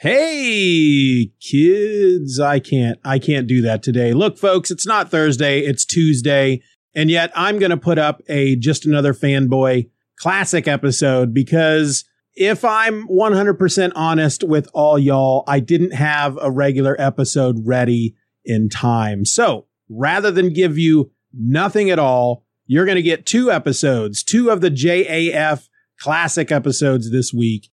Hey, kids. I can't, I can't do that today. Look, folks, it's not Thursday. It's Tuesday. And yet I'm going to put up a just another fanboy classic episode because if I'm 100% honest with all y'all, I didn't have a regular episode ready in time. So rather than give you nothing at all, you're going to get two episodes, two of the JAF classic episodes this week.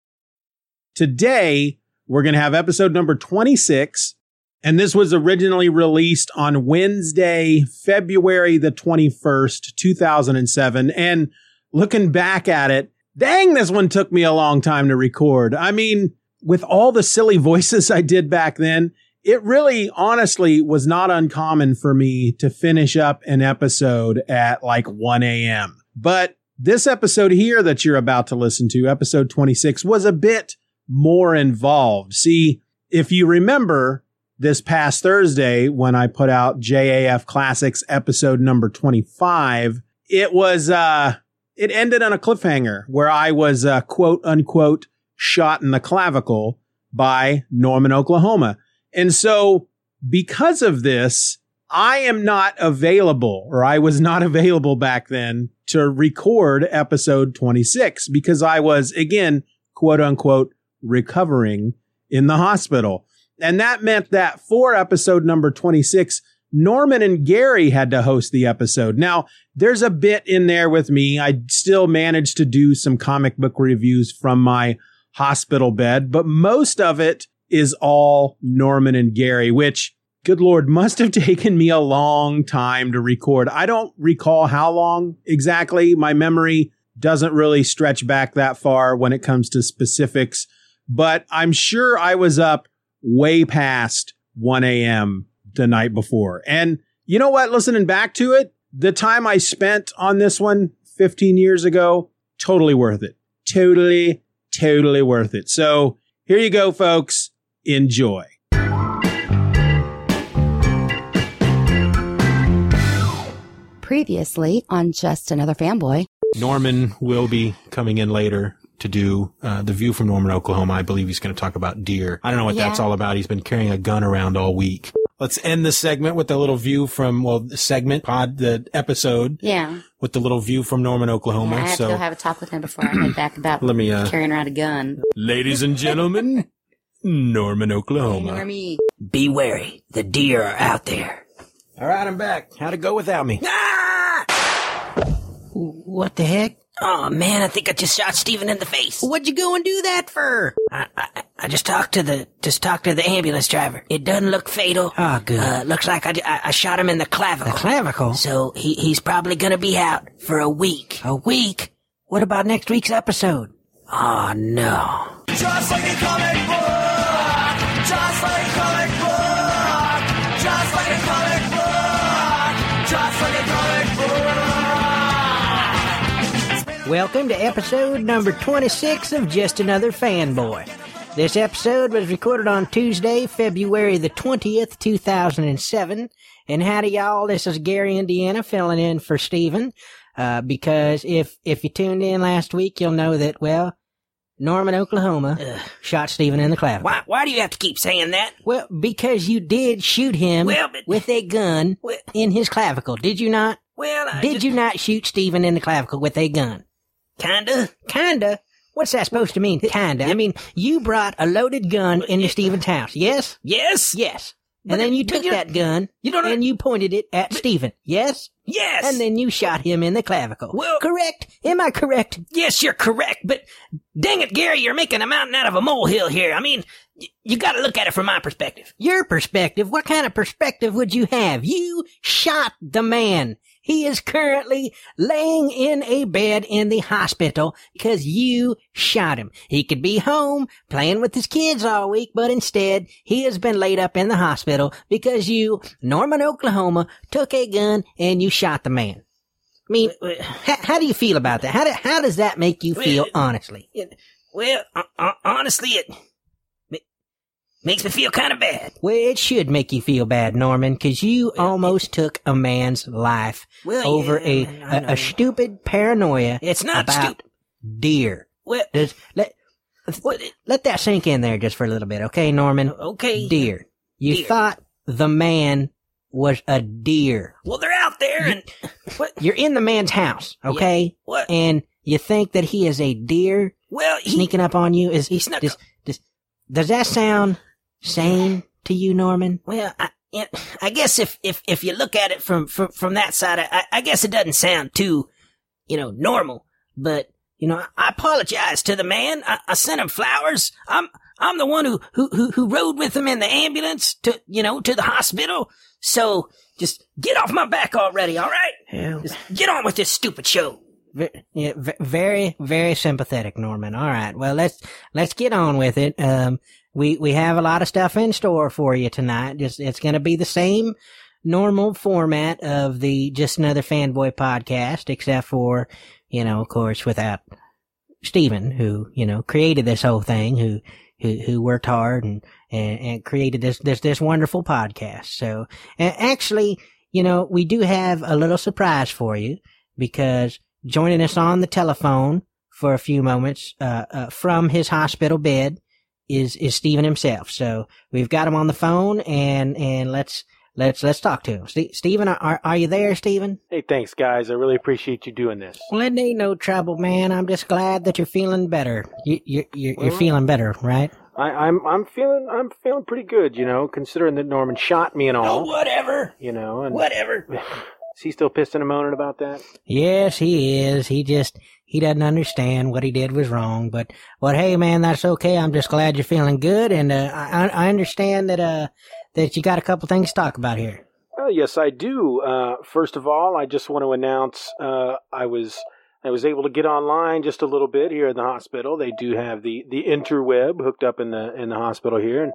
Today, we're going to have episode number 26. And this was originally released on Wednesday, February the 21st, 2007. And looking back at it, dang, this one took me a long time to record. I mean, with all the silly voices I did back then, it really honestly was not uncommon for me to finish up an episode at like 1 a.m. But this episode here that you're about to listen to, episode 26, was a bit more involved. See, if you remember this past Thursday when I put out JAF Classics episode number 25, it was, uh, it ended on a cliffhanger where I was, uh, quote unquote, shot in the clavicle by Norman, Oklahoma. And so because of this, I am not available or I was not available back then to record episode 26 because I was again, quote unquote, recovering in the hospital. And that meant that for episode number 26, Norman and Gary had to host the episode. Now, there's a bit in there with me. I still managed to do some comic book reviews from my hospital bed, but most of it is all Norman and Gary, which, good Lord, must have taken me a long time to record. I don't recall how long exactly. My memory doesn't really stretch back that far when it comes to specifics but I'm sure I was up way past 1 a.m. the night before. And you know what? Listening back to it, the time I spent on this one 15 years ago, totally worth it. Totally, totally worth it. So here you go, folks. Enjoy. Previously on Just Another Fanboy. Norman will be coming in later to do uh, the view from Norman, Oklahoma. I believe he's going to talk about deer. I don't know what Yeah. that's all about. He's been carrying a gun around all week. Let's end the segment with a little view from well, the segment pod, the episode Yeah. with the little view from Norman, Oklahoma. Yeah, I have so to go have a talk with him before I head back about let me, uh, carrying around a gun. ladies and gentlemen, Norman, Oklahoma. Ignore me. Be wary. The deer are out there. All right, I'm back. How'd it go without me? Ah! What the heck? Oh man, I think I just shot Steven in the face. What'd you go and do that for? I, I, I just talked to the just talked to the ambulance driver. It doesn't look fatal. Oh, good. Uh, looks like I, I, I shot him in the clavicle. The clavicle? So he, he's probably gonna be out for a week. A week? What about next week's episode? Oh no. Welcome to episode number 26 of Just Another Fanboy. This episode was recorded on Tuesday, February the 20th, 2007. And howdy y'all, this is Gary, Indiana, filling in for Steven. Uh, because if, if you tuned in last week, you'll know that, well, Norman, Oklahoma, shot Steven in the clavicle. Why why do you have to keep saying that? Well, because you did shoot him Well, but- with a gun Well- in his clavicle, did you not? Well, I Did just- you not shoot Steven in the clavicle with a gun? Kinda? Kinda. What's that supposed to mean? Kinda. I mean, you brought a loaded gun into Steven's house. Yes? Yes. Yes. And then you took that gun You don't. and you pointed it at Stephen. Yes? yes. And then you shot him in the clavicle. Well- correct. Am I correct? yes, you're correct. But dang it, Gary, you're making a mountain out of a molehill here. I mean, y- you got to look at it from my perspective. Your perspective, what kind of perspective would you have? You shot the man. He is currently laying in a bed in the hospital because you shot him. He could be home playing with his kids all week, but instead he has been laid up in the hospital because you, Norman, Oklahoma, took a gun and you shot the man. I mean, how, how do you feel about that? How, do, how does that make you feel, honestly? Well, uh, uh, honestly, it makes me feel kind of bad. Well, it should make you feel bad, Norman, because you almost took a man's life Well, over yeah, a, a, a stupid paranoia It's not about stupid. deer. Well, Just let what? let that sink in there just for a little bit, okay, Norman? Okay. Deer. You Deer. thought the man was a deer. Well, they're out there, and what? You're in the man's house, okay, What? and you think that he is a deer Well, he, sneaking up on you. Is he snuck does, does, does that sound sane to you, Norman? Well, I, I guess if, if, if you look at it from, from, from that side, I, I guess it doesn't sound too, you know, normal. But, you know, I apologize to the man. I, I sent him flowers. I'm, I'm the one who, who, who, who rode with him in the ambulance to, you know, to the hospital. So just get off my back already, all right? Just get on with this stupid show. Ve- yeah, very, very sympathetic, Norman. All right. Well, let's, let's get on with it. Um, we, we have a lot of stuff in store for you tonight. Just, it's going to be the same normal format of the Just Another Fanboy podcast, except for, you know, of course, without Steven, who, you know, created this whole thing, who, who, who worked hard and, and, and created this, this, this wonderful podcast. So, actually, you know, we do have a little surprise for you because joining us on the telephone for a few moments uh, uh, from his hospital bed is is Stephen himself. So we've got him on the phone, and and let's let's let's talk to him. Ste Stephen, are are you there, Stephen? Hey, thanks, guys. I really appreciate you doing this. Well, it ain't no trouble, man. I'm just glad that you're feeling better. You you you're, you're feeling better, right? I, I'm I'm feeling I'm feeling pretty good, you know, considering that Norman shot me and all. Oh, all, whatever. you know. And Whatever. is he still pissing and moaning about that? Yes, he is. He just he doesn't understand what he did was wrong. But but hey, man, that's okay. I'm just glad you're feeling good, and uh, I I understand that uh that you got a couple things to talk about here. Well, yes, I do. Uh, first of all, I just want to announce uh, I was I was able to get online just a little bit here in the hospital. They do have the the interweb hooked up in the in the hospital here, and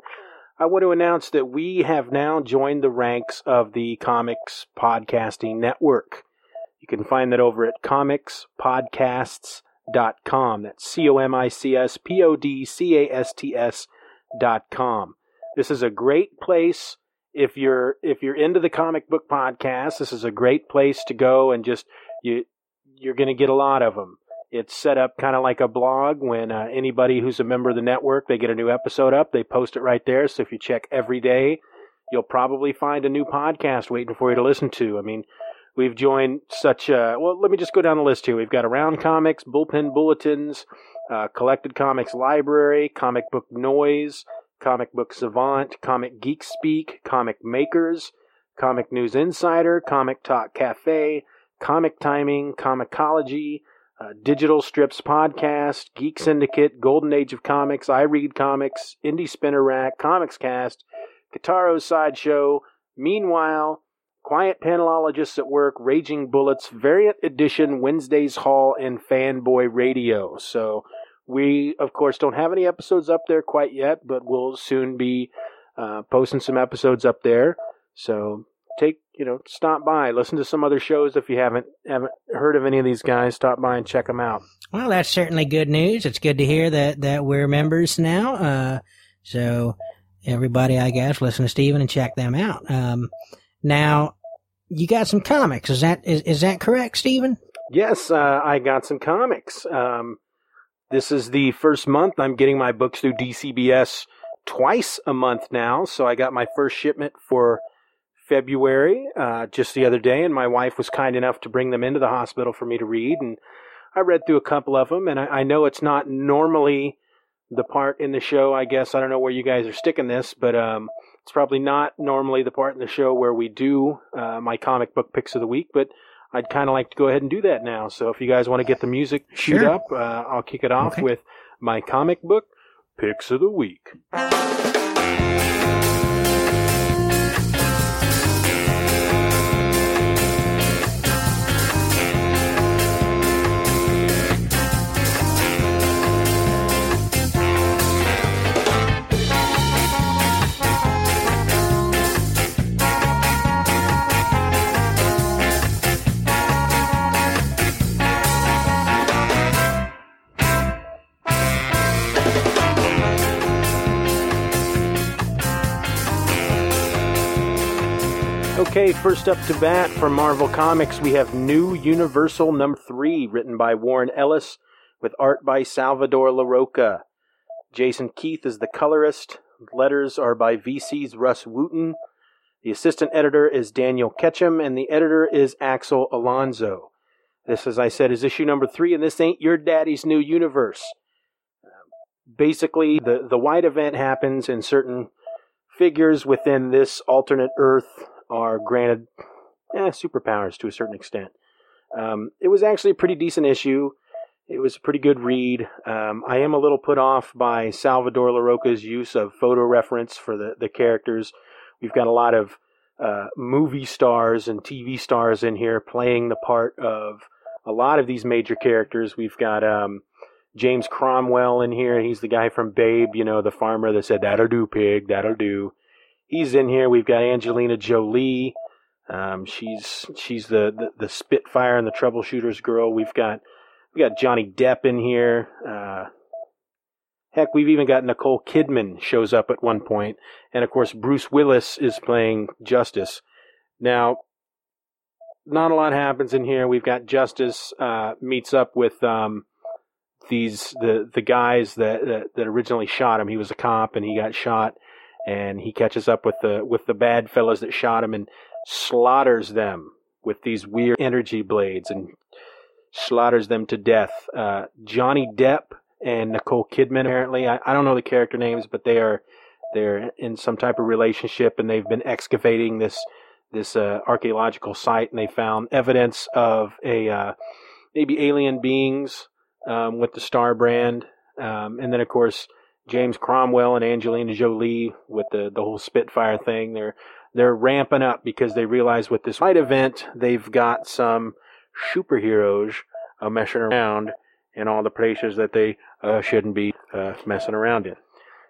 I want to announce that we have now joined the ranks of the Comics Podcasting Network. You can find that over at comicspodcasts.com. That's C O M I C S P O D C A S T S dot com. This is a great place if you're if you're into the comic book podcast, this is a great place to go and just you you're going to get a lot of them. It's set up kind of like a blog. When uh, anybody who's a member of the network, they get a new episode up, they post it right there. So if you check every day, you'll probably find a new podcast waiting for you to listen to. I mean, we've joined such. Uh, well, let me just go down the list here. We've got Around Comics, Bullpen Bulletins, uh, Collected Comics Library, Comic Book Noise, Comic Book Savant, Comic Geek Speak, Comic Makers, Comic News Insider, Comic Talk Cafe, Comic Timing, Comicology, uh, Digital Strips Podcast, Geek Syndicate, Golden Age of Comics, I Read Comics, Indie Spinner Rack, Comics Cast, Guitaro's Sideshow, Meanwhile, Quiet Panelologists at Work, Raging Bullets, Variant Edition, Wednesday's Haul, and Fanboy Radio. So, we, of course, don't have any episodes up there quite yet, but we'll soon be uh, posting some episodes up there. So take, you know, stop by, listen to some other shows if you haven't haven't heard of any of these guys. Stop by and check them out. Well, that's certainly good news. It's good to hear that that we're members now. Uh, so everybody, I guess, listen to Steven and check them out. Um, now you got some comics. Is that is, is that correct, Steven? Yes, uh, I got some comics. Um, this is the first month I'm getting my books through DCBS twice a month now. So I got my first shipment for February uh, just the other day, and my wife was kind enough to bring them into the hospital for me to read. And I read through a couple of them, and I, I know it's not normally the part in the show. I guess I don't know where you guys are sticking this, but um, it's probably not normally the part in the show where we do uh, my comic book picks of the week, but I'd kind of like to go ahead and do that now. So if you guys want to get the music queued Sure. up, uh, I'll kick it off Okay. with my comic book picks of the week. Okay, first up to bat from Marvel Comics, we have New Universal number three, written by Warren Ellis, with art by Salvador Larroca. Jason Keith is the colorist. Letters are by VC's Russ Wooton. The assistant editor is Daniel Ketchum, and the editor is Axel Alonso. This, as I said, is issue number three, and this ain't your daddy's new universe. Basically, the, the White Event happens, and certain figures within this alternate Earth are granted eh, superpowers to a certain extent. Um, it was actually a pretty decent issue. It was a pretty good read. Um, I am a little put off by Salvador Larroca's use of photo reference for the, the characters. We've got a lot of uh, movie stars and TV stars in here playing the part of a lot of these major characters. We've got um, James Cromwell in here. He's the guy from Babe, you know, the farmer that said, That'll do, pig, that'll do he's in here. We've got Angelina Jolie. Um, she's she's the, the the Spitfire and the Troubleshooters girl. We've got we got Johnny Depp in here. Uh, heck, we've even got Nicole Kidman shows up at one point, and of course Bruce Willis is playing Justice. Now, not a lot happens in here. We've got Justice uh, meets up with um, these the the guys that, that that originally shot him. He was a cop and he got shot and he catches up with the with the bad fellows that shot him and slaughters them with these weird energy blades and slaughters them to death. Uh, Johnny Depp and Nicole Kidman apparently I, I don't know the character names, but they are they're in some type of relationship and they've been excavating this this uh, archaeological site and they found evidence of a uh, maybe alien beings um, with the star brand um, and then of course James Cromwell and Angelina Jolie with the, the whole Spitfire thing. They're they're ramping up because they realize with this fight event they've got some superheroes uh, messing around in all the places that they uh, shouldn't be uh, messing around in.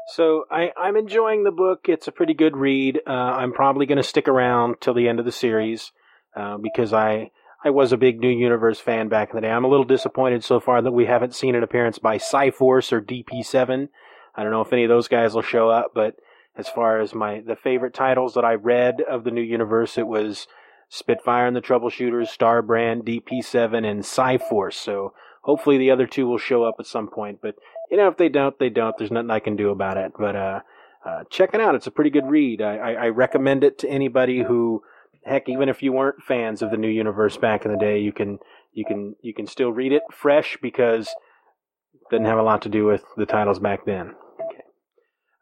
So I, I'm enjoying the book. It's a pretty good read. Uh, I'm probably going to stick around till the end of the series uh, because I I was a big New Universe fan back in the day. I'm a little disappointed so far that we haven't seen an appearance by Psi-Force or DP7. I don't know if any of those guys will show up, but as far as my the favorite titles that I read of the new universe, it was Spitfire and the Troubleshooters, Starbrand, DP7, and Psi-Force. So hopefully the other two will show up at some point. But you know, if they don't, they don't. There's nothing I can do about it. But uh, uh, check it out. It's a pretty good read. I, I, I recommend it to anybody who, heck, even if you weren't fans of the new universe back in the day, you can you can you can still read it fresh because it didn't have a lot to do with the titles back then.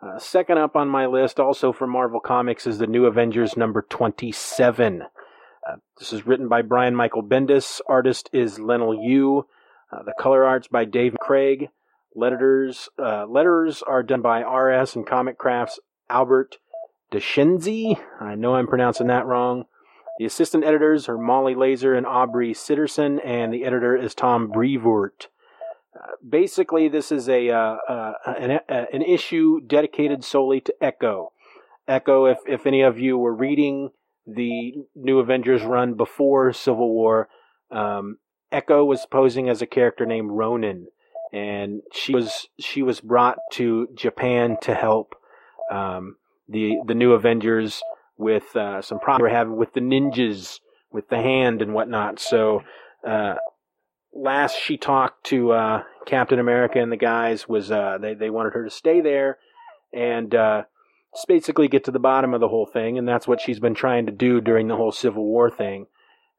Uh, second up on my list, also from Marvel Comics, is the New Avengers number 27. Uh, this is written by Brian Michael Bendis. Artist is Leinil Yu. Uh, the color art's by Dave Craig. Letters, uh, letters are done by RS and Comicraft's Albert Deshenzi. I know I'm pronouncing that wrong. The assistant editors are Molly Lazer and Aubrey Sitterson, and the editor is Tom Brevoort basically this is a uh, uh, an, uh, an issue dedicated solely to Echo. Echo, if if any of you were reading the New Avengers run before Civil War, um, Echo was posing as a character named Ronin, and she was she was brought to Japan to help um, the the New Avengers with uh, some problems they were having with the ninjas, with the hand and whatnot. So. Last she talked to uh, Captain America and the guys was uh, they they wanted her to stay there and uh, basically get to the bottom of the whole thing, and that's what she's been trying to do during the whole Civil War thing.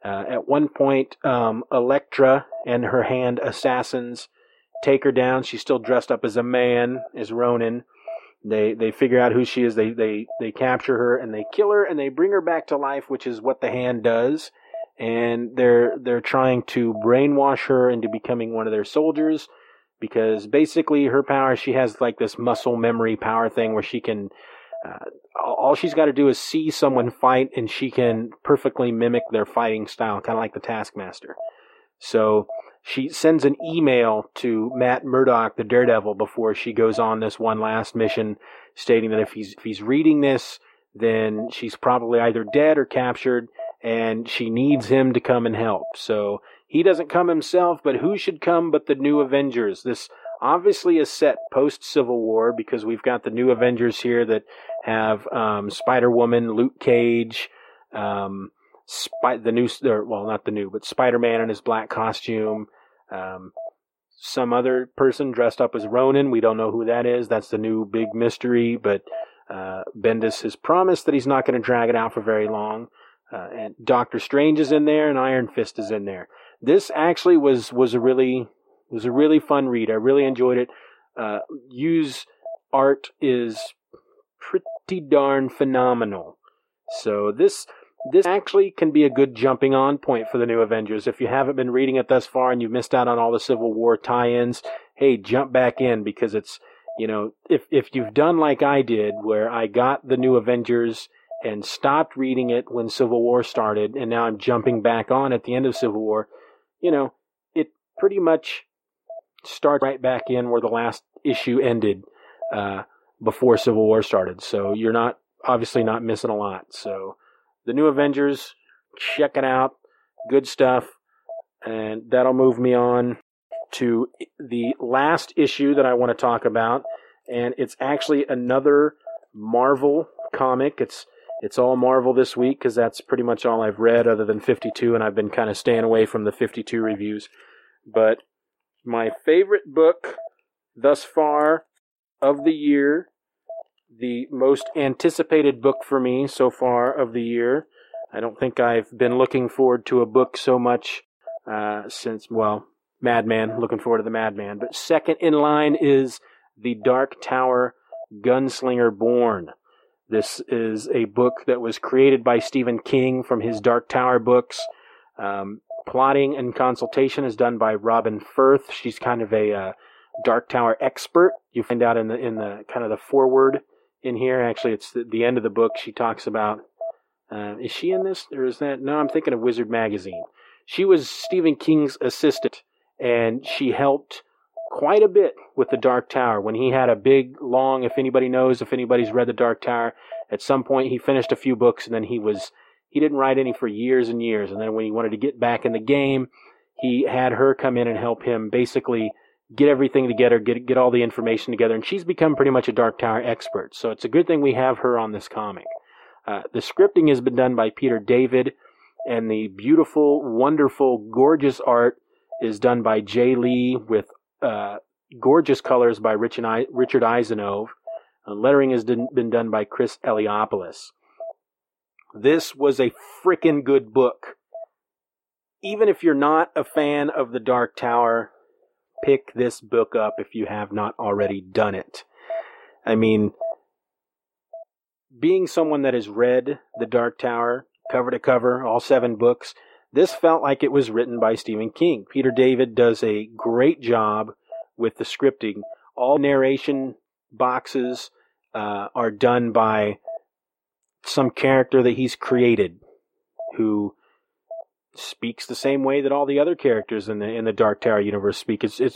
Uh, at one point, um, Elektra and her hand assassins take her down. She's still dressed up as a man, as Ronin. They they figure out who she is. They they they capture her and they kill her and they bring her back to life, which is what the hand does. And they're they're trying to brainwash her into becoming one of their soldiers because basically her power she has like this muscle memory power thing where she can uh, all she's got to do is see someone fight and she can perfectly mimic their fighting style kind of like the taskmaster. So she sends an email to matt murdock the daredevil before she goes on this one last mission stating that if he's if he's reading this then she's probably either dead or captured and she needs him to come and help so he doesn't come himself, but who should come but the new Avengers? This obviously is set post Civil War because we've got the new Avengers here that have um, Spider Woman, Luke Cage, um, Spy- the new, or, well, not the new, but Spider Man in his black costume. Um, some other person dressed up as Ronin. We don't know who that is. That's the new big mystery, but uh, Bendis has promised that he's not going to drag it out for very long. Uh, and Doctor Strange is in there, and Iron Fist is in there this actually was was a really was a really fun read. I really enjoyed it. Uh, Yu's art is pretty darn phenomenal. So this this actually can be a good jumping on point for the new Avengers. If you haven't been reading it thus far and you've missed out on all the Civil War tie-ins, hey, jump back in because it's you know if if you've done like I did, where I got the new Avengers and stopped reading it when Civil War started, and now I'm jumping back on at the end of Civil War you know, it pretty much starts right back in where the last issue ended uh, before Civil War started. So you're not obviously not missing a lot. So the new Avengers, check it out. Good stuff. And that'll move me on to the last issue that I want to talk about. And it's actually another Marvel comic. It's it's all Marvel this week because that's pretty much all I've read other than 52, and I've been kind of staying away from the 52 reviews. But my favorite book thus far of the year, the most anticipated book for me so far of the year. I don't think I've been looking forward to a book so much uh, since, well, Madman, looking forward to the Madman. But second in line is The Dark Tower Gunslinger Born. This is a book that was created by Stephen King from his Dark Tower books. Um, plotting and consultation is done by Robin Furth. She's kind of a uh, Dark Tower expert. You find out in the in the kind of the foreword in here. Actually, it's the, the end of the book. She talks about. Uh, is she in this, or is that? No, I'm thinking of Wizard magazine. She was Stephen King's assistant, and she helped quite a bit with the Dark Tower. When he had a big, long, if anybody knows, if anybody's read the Dark Tower, at some point he finished a few books and then he was, he didn't write any for years and years. And then when he wanted to get back in the game, he had her come in and help him basically get everything together, get, get all the information together. And she's become pretty much a Dark Tower expert. So it's a good thing we have her on this comic. Uh, the scripting has been done by Peter David and the beautiful, wonderful, gorgeous art is done by Jay Lee with uh, gorgeous colors by Richard, I- Richard Isanove. Uh, lettering has been done by Chris Eliopoulos. This was a freaking good book. Even if you're not a fan of The Dark Tower, pick this book up if you have not already done it. I mean, being someone that has read The Dark Tower cover to cover, all seven books, this felt like it was written by Stephen King. Peter David does a great job with the scripting. All narration boxes uh, are done by some character that he's created who speaks the same way that all the other characters in the in the Dark Tower universe speak. It's it's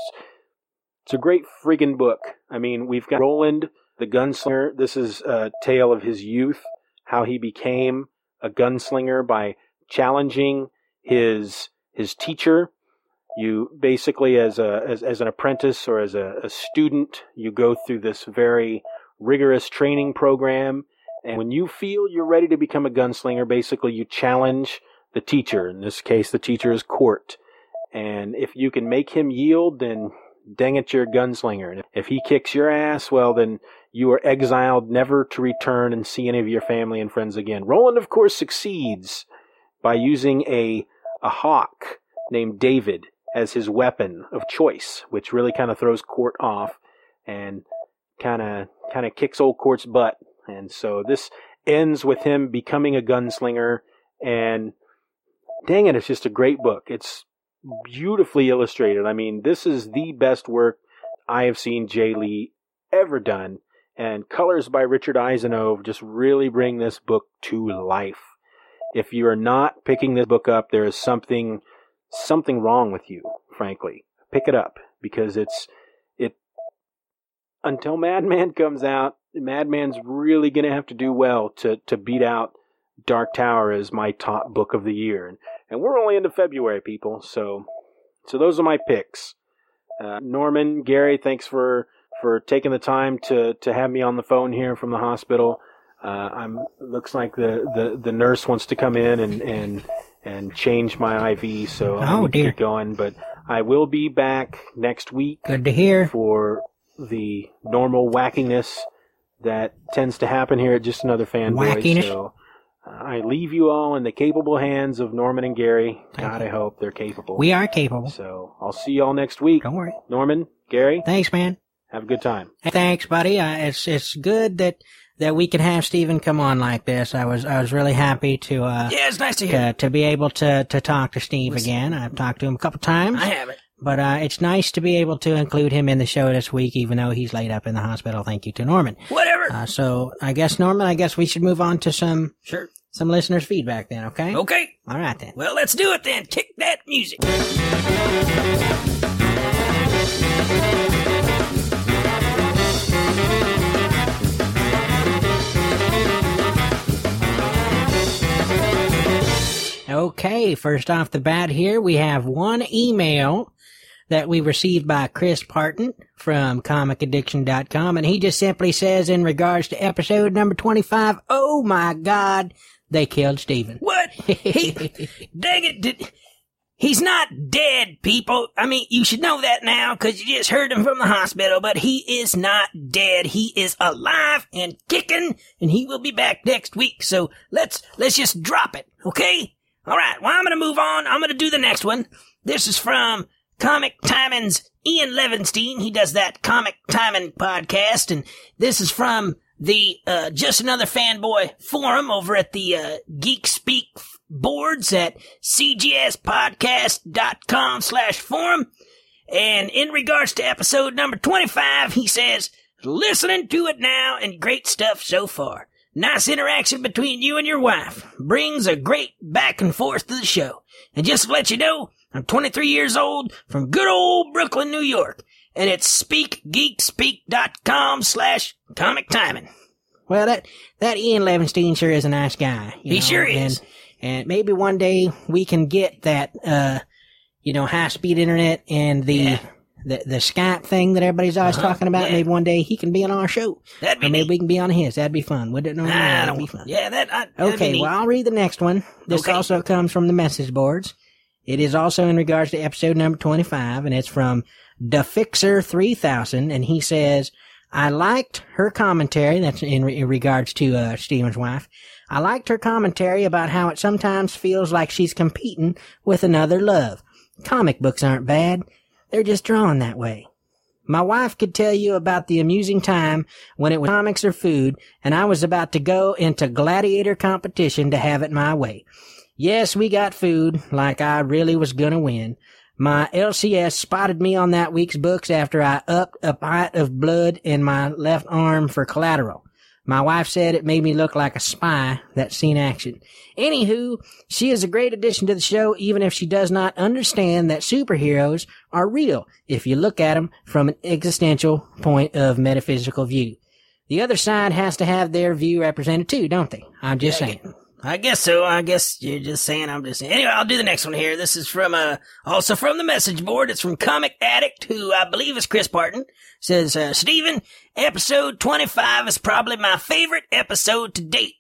it's a great friggin' book. I mean, we've got Roland the gunslinger. This is a tale of his youth, how he became a gunslinger by challenging his his teacher. You basically, as a as, as an apprentice or as a, a student, you go through this very rigorous training program. And when you feel you're ready to become a gunslinger, basically you challenge the teacher. In this case, the teacher is Court. And if you can make him yield, then dang it, you're a gunslinger. And if he kicks your ass, well, then you are exiled never to return and see any of your family and friends again. Roland, of course, succeeds by using a a hawk named David as his weapon of choice, which really kind of throws Court off and kind of kind of kicks old Court's butt. And so this ends with him becoming a gunslinger and dang it, it's just a great book. It's beautifully illustrated. I mean, this is the best work I have seen Jay Lee ever done. And colors by Richard Isanove just really bring this book to life. If you are not picking this book up, there is something something wrong with you, frankly. Pick it up because it's it until Madman comes out, Madman's really gonna have to do well to to beat out Dark Tower as my top book of the year. And and we're only into February, people. So so those are my picks. Uh, Norman, Gary, thanks for for taking the time to to have me on the phone here from the hospital. Uh, I'm looks like the, the, the nurse wants to come in and and and change my IV, so I Oh, dear. get going. But I will be back next week Good to hear. for the normal wackiness that tends to happen here at just another fanboy. Wackiness? So uh, I leave you all in the capable hands of Norman and Gary. Thank God, you. I hope they're capable. We are capable. So I'll see you all next week. Don't worry. Norman, Gary, Thanks, man. have a good time. Thanks, buddy. Uh, it's it's good that that we could have Steven come on like this. I was I was really happy to uh Yeah, it's nice to hear. to, to be able to to talk to Steve Listen. again. I've talked to him a couple times, I haven't. but uh, it's nice to be able to include him in the show this week, even though he's laid up in the hospital. Thank you to Norman. Whatever. Uh, so I guess Norman, I guess we should move on to some sure. some listeners' feedback then. Okay. Okay. All right then. Well, let's do it then. Kick that music. Okay, first off the bat here, we have one email that we received by Chris Parton from comicaddiction.com, and he just simply says in regards to episode number 25, oh my god, they killed Steven. What? He, dang it. Did, he's not dead, people. I mean, you should know that now because you just heard him from the hospital, but he is not dead. He is alive and kicking and he will be back next week. So let's, let's just drop it. Okay? All right. Well, I'm going to move on. I'm going to do the next one. This is from Comic Timing's Ian Levinstein. He does that Comic Timing podcast. And this is from the uh, Just Another Fanboy forum over at the uh, Geek Speak boards at cgspodcast.com slash forum. And in regards to episode number 25, he says, listening to it now and great stuff so far. Nice interaction between you and your wife. Brings a great back and forth to the show. And just to let you know, I'm 23 years old from good old Brooklyn, New York. And it's speakgeekspeak.com slash comic timing. Well, that, that Ian Levinstein sure is a nice guy. He know, sure and- is. And maybe one day we can get that, uh, you know, high speed internet and the, Yeah. The, the Skype thing that everybody's always Uh-huh, talking about. yeah. Maybe one day he can be on our show. That'd be Or maybe neat. we can be on his. That'd be fun. Wouldn't it? No, I that'd be fun. yeah, that, I, that'd be Okay, well, I'll read the next one. This Okay. also comes from the message boards. It is also in regards to episode number 25, and it's from DeFixer3000, and he says, I liked her commentary, that's in, re- in regards to uh, Steven's wife. I liked her commentary about how it sometimes feels like she's competing with another love. Comic books aren't bad. They're just drawn that way. My wife could tell you about the amusing time when it was comics or food, and I was about to go into gladiator competition to have it my way. Yes, we got food, like I really was gonna win. My LCS spotted me on that week's books after I upped a pint of blood in my left arm for collateral. My wife said it made me look like a spy that's seen action. Anywho, she is a great addition to the show, even if she does not understand that superheroes are real if you look at them from an existential point of metaphysical view. The other side has to have their view represented too, don't they? I'm just Yeah, saying. I guess so. I guess you're just saying I'm just saying. Anyway, I'll do the next one here. This is from, uh, also from the message board. It's from Comic Addict, who I believe is Chris Barton. Says, uh, Steven, episode 25 is probably my favorite episode to date.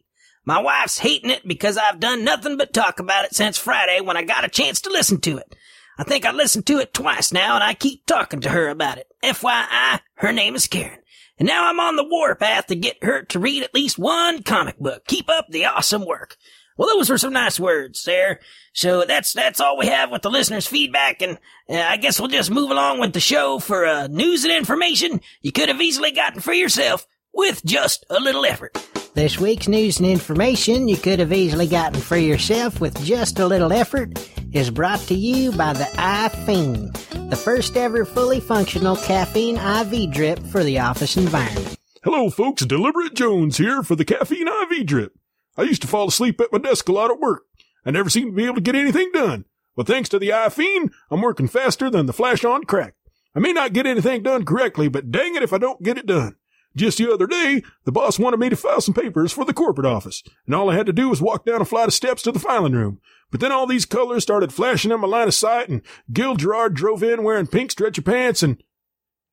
My wife's hating it because I've done nothing but talk about it since Friday when I got a chance to listen to it. I think I listened to it twice now and I keep talking to her about it. FYI, her name is Karen. And now I'm on the warpath to get her to read at least one comic book. Keep up the awesome work. Well, those were some nice words there. So that's that's all we have with the listeners' feedback, and uh, I guess we'll just move along with the show for uh, news and information you could have easily gotten for yourself with just a little effort. This week's news and information you could have easily gotten for yourself with just a little effort is brought to you by the iFiend, the first ever fully functional caffeine IV drip for the office environment. Hello, folks. Deliberate Jones here for the caffeine IV drip. I used to fall asleep at my desk a lot at work. I never seemed to be able to get anything done. But thanks to the iFiend, I'm working faster than the flash on crack. I may not get anything done correctly, but dang it if I don't get it done. Just the other day, the boss wanted me to file some papers for the corporate office, and all I had to do was walk down a flight of steps to the filing room. But then all these colors started flashing in my line of sight, and Gil Gerard drove in wearing pink stretcher pants, and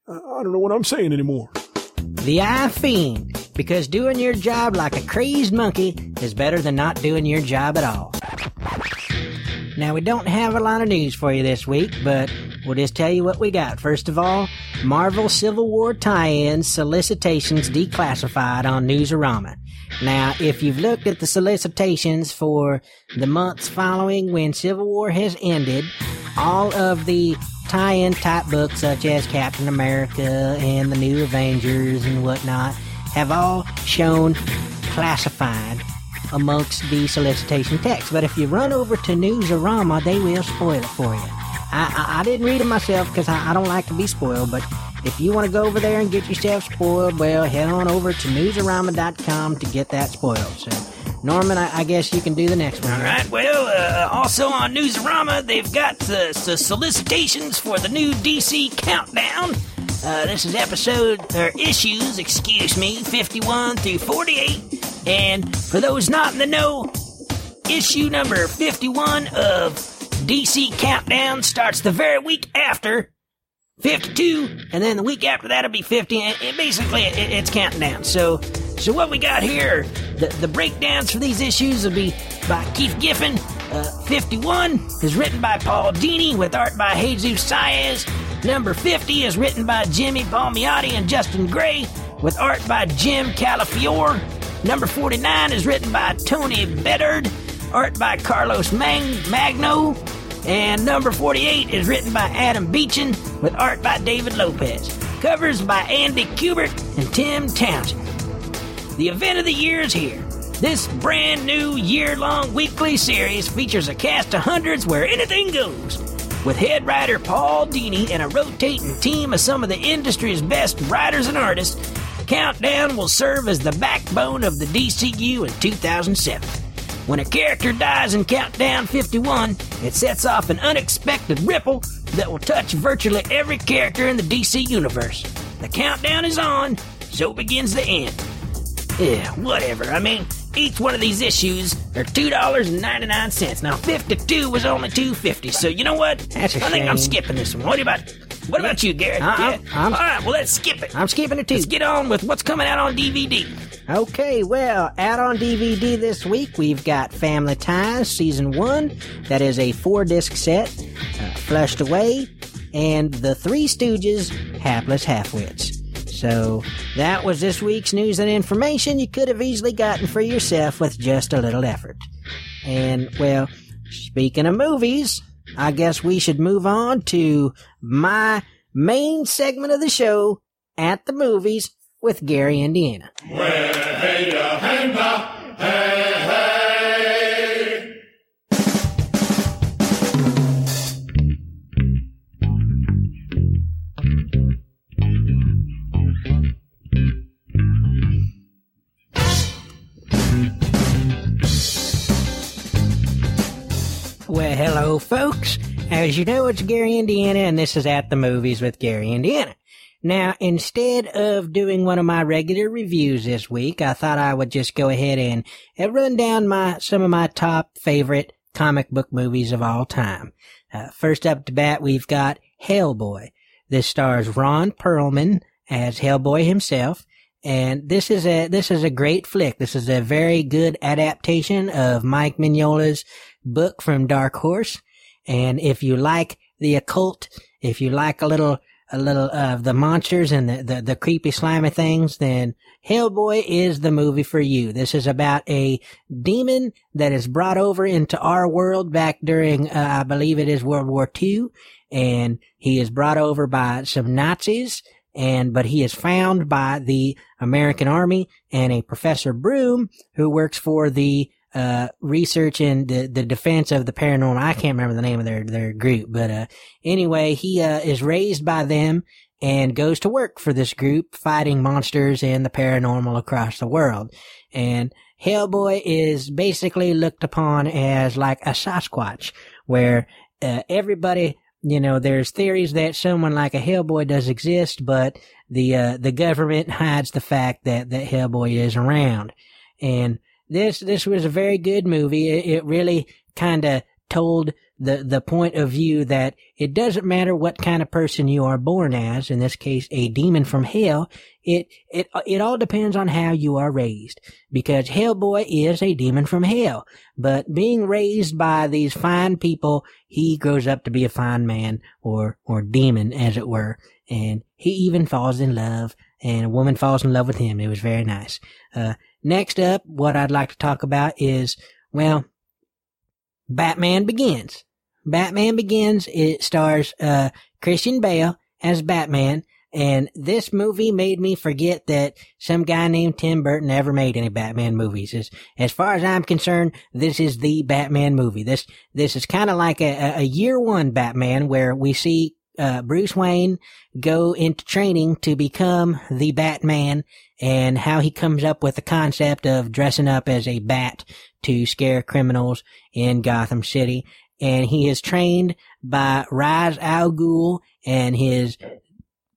I don't know what I'm saying anymore. The iFiend, because doing your job like a crazed monkey is better than not doing your job at all. Now, we don't have a lot of news for you this week, but we'll just tell you what we got. First of all, Marvel Civil War tie-ins solicitations declassified on Newsarama. Now, if you've looked at the solicitations for the months following when Civil War has ended, all of the tie-in type books such as Captain America and the New Avengers and whatnot have all shown classified amongst the solicitation text. But if you run over to Newsarama, they will spoil it for you. I, I, I didn't read it myself because I, I don't like to be spoiled, but if you want to go over there and get yourself spoiled, well, head on over to newsarama.com to get that spoiled. So, Norman, I, I guess you can do the next one. All right. Well, uh, also on Newsarama, they've got the, the solicitations for the new DC Countdown. Uh, this is episode or issues, excuse me, 51 through 48. And for those not in the know, issue number 51 of DC Countdown starts the very week after 52, and then the week after that'll be 50. And basically, it, it's counting down. So, so what we got here, the, the breakdowns for these issues will be by Keith Giffen. Uh, 51 is written by Paul Dini with art by Jesus Saiz. Number 50 is written by Jimmy Palmiotti and Justin Gray with art by Jim Calafiore. Number 49 is written by Tony Bedard, art by Carlos Mang- Magno. And number 48 is written by Adam Beechen with art by David Lopez. Covers by Andy Kubert and Tim Townsend. The event of the year is here. This brand new year long weekly series features a cast of hundreds where anything goes. With head writer Paul Dini and a rotating team of some of the industry's best writers and artists, Countdown will serve as the backbone of the DCU in 2007. When a character dies in Countdown 51, it sets off an unexpected ripple that will touch virtually every character in the DC universe. The countdown is on, so begins the end. Yeah, whatever. I mean, each one of these issues are two dollars and ninety nine cents. Now fifty-two was only two fifty. So you know what? That's a I think I'm skipping this one. What about what about you, Garrett? I- I'm- Yeah. I'm- All right, well let's skip it. I'm skipping it too. Let's get on with what's coming out on DVD. Okay, well, out on DVD this week, we've got Family Ties Season 1. That is a four disc set, uh, Flushed Away, and The Three Stooges Hapless Halfwits. So, that was this week's news and information you could have easily gotten for yourself with just a little effort. And, well, speaking of movies, I guess we should move on to my main segment of the show, At the Movies, with Gary Indiana. Well, hello, folks. As you know, it's Gary Indiana, and this is At the Movies with Gary Indiana. Now, instead of doing one of my regular reviews this week, I thought I would just go ahead and, and run down my some of my top favorite comic book movies of all time. Uh, first up to bat, we've got Hellboy. This stars Ron Perlman as Hellboy himself, and this is a this is a great flick. This is a very good adaptation of Mike Mignola's book from Dark Horse. And if you like the occult, if you like a little a little of the monsters and the, the, the creepy slimy things, then Hellboy is the movie for you. This is about a demon that is brought over into our world back during, uh, I believe it is World War II, and he is brought over by some Nazis, and, but he is found by the American Army and a Professor Broom who works for the uh, research in the, the defense of the paranormal. I can't remember the name of their, their group, but, uh, anyway, he, uh, is raised by them and goes to work for this group fighting monsters and the paranormal across the world. And Hellboy is basically looked upon as like a Sasquatch where, uh, everybody, you know, there's theories that someone like a Hellboy does exist, but the, uh, the government hides the fact that, that Hellboy is around. And, this this was a very good movie. It, it really kind of told the the point of view that it doesn't matter what kind of person you are born as. In this case, a demon from hell. It it it all depends on how you are raised. Because Hellboy is a demon from hell, but being raised by these fine people, he grows up to be a fine man or or demon, as it were, and he even falls in love. And a woman falls in love with him. It was very nice. Uh, Next up, what I'd like to talk about is, well, Batman Begins. Batman Begins, it stars, uh, Christian Bale as Batman, and this movie made me forget that some guy named Tim Burton ever made any Batman movies. As, as far as I'm concerned, this is the Batman movie. This, this is kind of like a, a year one Batman where we see uh, Bruce Wayne go into training to become the Batman and how he comes up with the concept of dressing up as a bat to scare criminals in Gotham City. And he is trained by Ra's al Ghul and his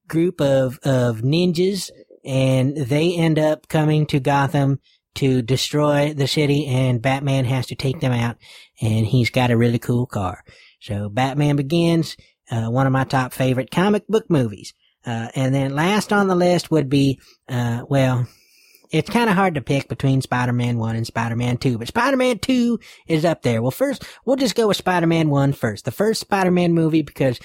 group of, of ninjas and they end up coming to Gotham to destroy the city and Batman has to take them out and he's got a really cool car. So Batman Begins uh, one of my top favorite comic book movies. Uh, and then last on the list would be, uh, well, it's kind of hard to pick between Spider-Man 1 and Spider-Man 2, but Spider-Man 2 is up there. Well, first, we'll just go with Spider-Man 1 first. The first Spider-Man movie because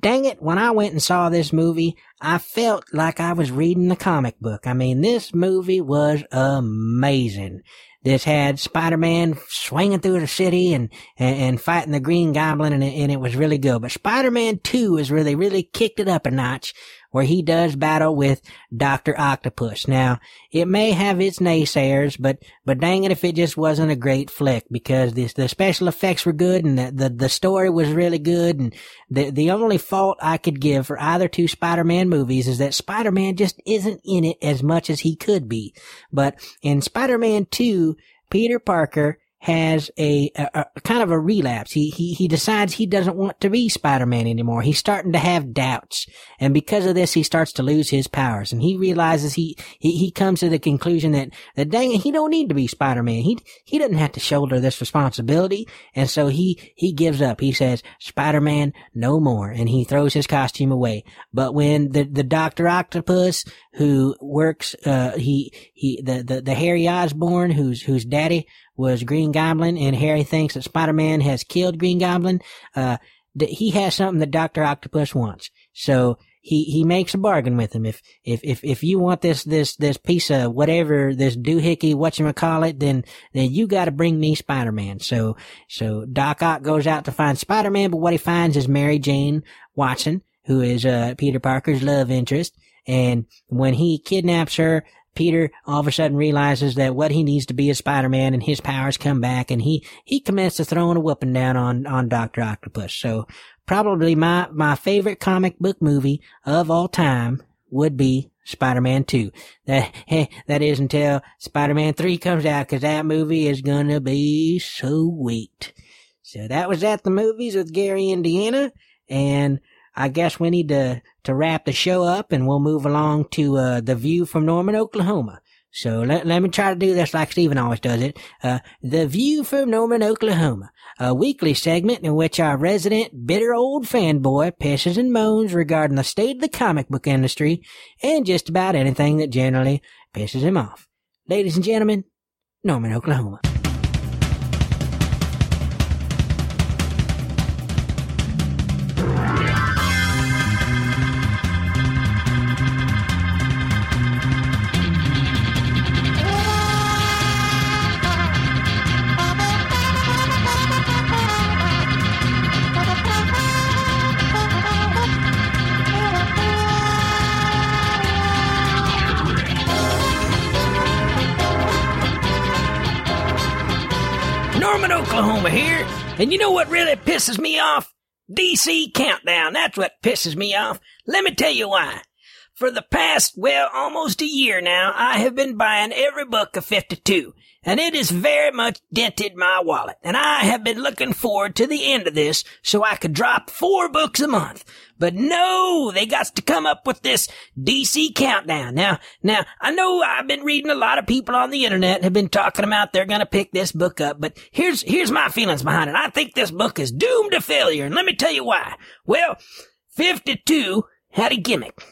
dang it, when I went and saw this movie, I felt like I was reading the comic book. I mean, this movie was amazing. This had Spider-Man swinging through the city and, and, and fighting the Green Goblin and it, and it was really good. But Spider-Man 2 is where they really kicked it up a notch where he does battle with Dr. Octopus. Now, it may have its naysayers, but, but dang it if it just wasn't a great flick because this, the special effects were good and the, the, the story was really good. And the, the only fault I could give for either two Spider-Man movies is that Spider-Man just isn't in it as much as he could be. But in Spider-Man 2, Peter Parker has a, a, a, kind of a relapse. He, he, he decides he doesn't want to be Spider-Man anymore. He's starting to have doubts. And because of this, he starts to lose his powers. And he realizes he, he, he comes to the conclusion that, that dang it, he don't need to be Spider-Man. He, he doesn't have to shoulder this responsibility. And so he, he gives up. He says, Spider-Man, no more. And he throws his costume away. But when the, the Dr. Octopus, who works, uh, he, he, the, the, the Harry Osborn, who's, whose daddy was Green Goblin, and Harry thinks that Spider-Man has killed Green Goblin. Uh, that he has something that Doctor Octopus wants. So he he makes a bargain with him. If if if if you want this this this piece of whatever this doohickey what you call it, then then you got to bring me Spider Man. So so Doc Ock goes out to find Spider Man, but what he finds is Mary Jane Watson, who is uh Peter Parker's love interest. And when he kidnaps her, Peter all of a sudden realizes that what he needs to be is Spider-Man and his powers come back and he, he commences throwing a whooping down on, on Dr. Octopus. So probably my, my favorite comic book movie of all time would be Spider-Man 2. That, that is until Spider-Man 3 comes out cause that movie is gonna be so sweet. So that was at the movies with Gary, Indiana and I guess we need to, to wrap the show up and we'll move along to, uh, the view from Norman, Oklahoma. So let, let me try to do this like Stephen always does it. Uh, the view from Norman, Oklahoma, a weekly segment in which our resident bitter old fanboy pisses and moans regarding the state of the comic book industry and just about anything that generally pisses him off. Ladies and gentlemen, Norman, Oklahoma. And you know what really pisses me off? DC Countdown. That's what pisses me off. Let me tell you why. For the past, well, almost a year now, I have been buying every book of 52, and it has very much dented my wallet. And I have been looking forward to the end of this so I could drop four books a month. But no, they got to come up with this DC countdown. Now, now, I know I've been reading a lot of people on the internet have been talking about they're gonna pick this book up, but here's, here's my feelings behind it. I think this book is doomed to failure, and let me tell you why. Well, 52 had a gimmick.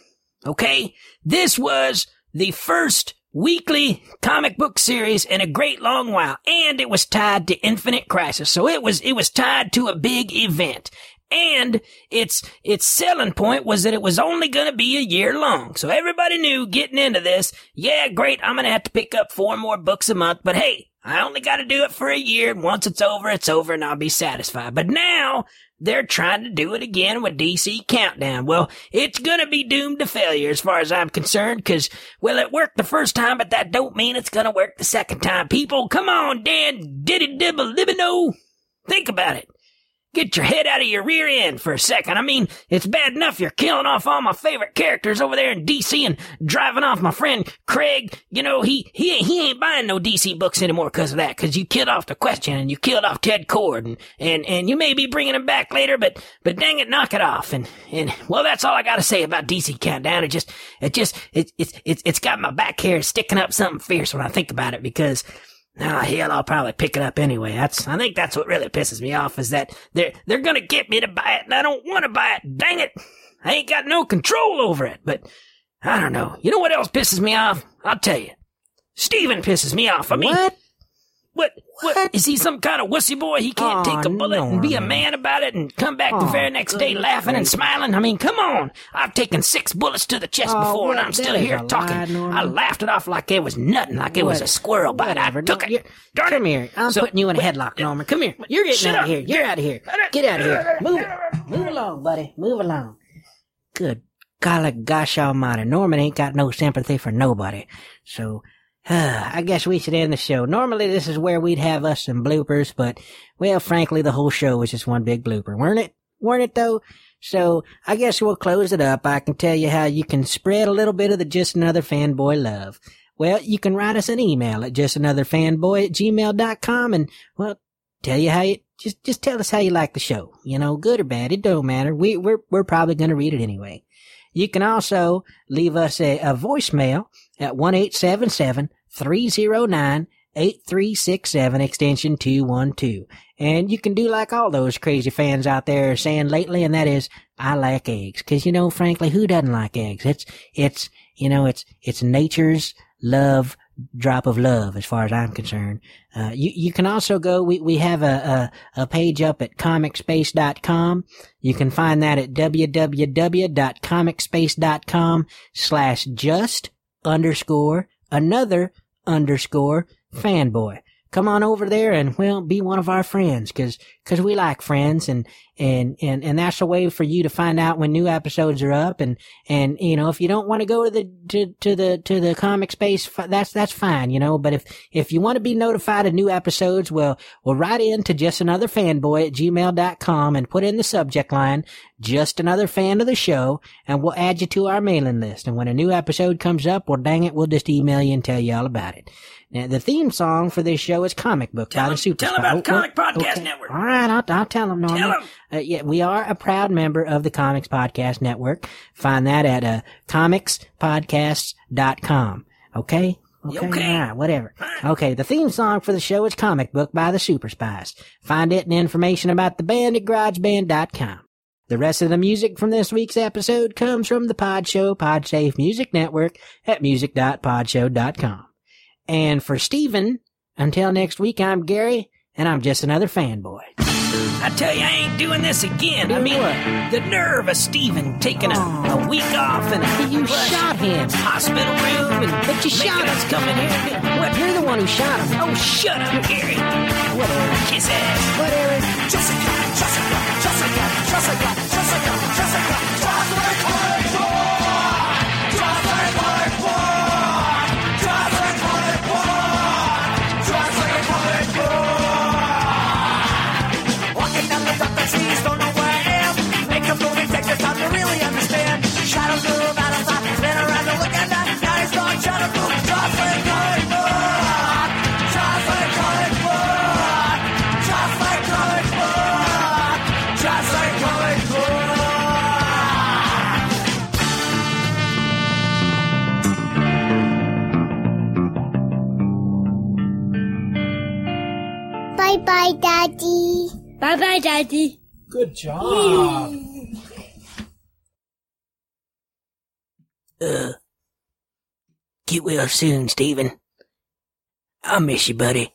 Okay? This was the first weekly comic book series in a great long while, and it was tied to Infinite Crisis. So it was, it was tied to a big event. And its, its selling point was that it was only gonna be a year long. So everybody knew getting into this, yeah, great, I'm gonna have to pick up four more books a month, but hey, I only gotta do it for a year, and once it's over, it's over, and I'll be satisfied. But now, they're trying to do it again with DC Countdown. Well, it's gonna be doomed to failure as far as I'm concerned, cause, well, it worked the first time, but that don't mean it's gonna work the second time. People, come on, Dan Diddy Dibble Libino. Think about it. Get your head out of your rear end for a second. I mean, it's bad enough you're killing off all my favorite characters over there in DC and driving off my friend Craig. You know, he, he, he ain't buying no DC books anymore because of that, because you killed off the question and you killed off Ted Kord and, and, and you may be bringing him back later, but, but dang it, knock it off. And, and, well, that's all I gotta say about DC Countdown. It just, it just, it, it, it, it's got my back hair sticking up something fierce when I think about it because Ah, hell, I'll probably pick it up anyway. That's, I think that's what really pisses me off is that they're, they're gonna get me to buy it and I don't want to buy it. Dang it. I ain't got no control over it, but I don't know. You know what else pisses me off? I'll tell you. Steven pisses me off. I mean, What? What, what, is he some kind of wussy boy? He can't Aw, take a bullet and be a man about it and come back the Aw, very next day laughing and smiling? I mean, come on. I've taken six bullets to the chest Oh, before and? I'm still here talking. lie, I laughed it off like it was nothing, like it was a squirrel bite. I Whatever. took No, it. Darn Come it. here. I'm So- putting you in a headlock, Norman. Come here. You're getting out of here. You're out of here. Get out of here. Move, move along, buddy. Move along. Good golly gosh almighty. Norman ain't got no sympathy for nobody. So, I guess we should end the show. Normally this is where we'd have us some bloopers, but, well, frankly, the whole show was just one big blooper, weren't it? Weren't it though? So, I guess we'll close it up. I can tell you how you can spread a little bit of the Just Another Fanboy love. Well, you can write us an email at justanotherfanboy at gmail.com and, well, tell you how you, just, just tell us how you like the show. You know, good or bad, it don't matter. We, we're, we're probably gonna read it anyway. You can also leave us a, a voicemail at 1-877-309-8367 extension 212. And you can do like all those crazy fans out there are saying lately, and that is, I like eggs. Cause you know, frankly, who doesn't like eggs? It's, it's, you know, it's, it's nature's love drop of love as far as I'm concerned. Uh, you, you can also go, we, we have a, a, a page up at comicspace.com. You can find that at www.comicspace.com slash just underscore another underscore fanboy. Come on over there and, well, be one of our friends, cause, cause we like friends and, and, and, and that's a way for you to find out when new episodes are up and, and, you know, if you don't want to go to the, to, to the, to the comic space, that's, that's fine, you know, but if, if you want to be notified of new episodes, well, well, write in to just another fanboy at gmail.com and put in the subject line, just another fan of the show, and we'll add you to our mailing list. And when a new episode comes up, well, dang it, we'll just email you and tell you all about it. Now, the theme song for this show is Comic Book Tell by the Super tell 'em Spy. about Oh, Comic oh, Podcast okay. Network. All right, I'll, I'll tell them, Norman. Tell 'em. Uh, yeah, we are a proud member of the Comics Podcast Network. Find that at uh, comicspodcasts.com. Okay? Okay, Okay. right, whatever. Okay, the theme song for the show is Comic Book by the Super Spies. Find it and information about the band at garageband.com. The rest of the music from this week's episode comes from the Pod Show Podsafe Music Network at music.podshow.com. And for Steven, until next week, I'm Gary, and I'm just another fanboy. I tell you, I ain't doing this again. I mean, what? the nerve of Steven taking a, a week off and a You shot him. hospital room and But you shot us come in here. What? You're the one who shot him. Oh, shut up, Gary. Whatever. Kiss ass. Whatever. Jessica, Jessica, Jessica, Jessica, Jessica, Jessica, just like comic book, Bye bye, Daddy. Good job. Uh, get well soon, Stephen. I'll miss you, buddy.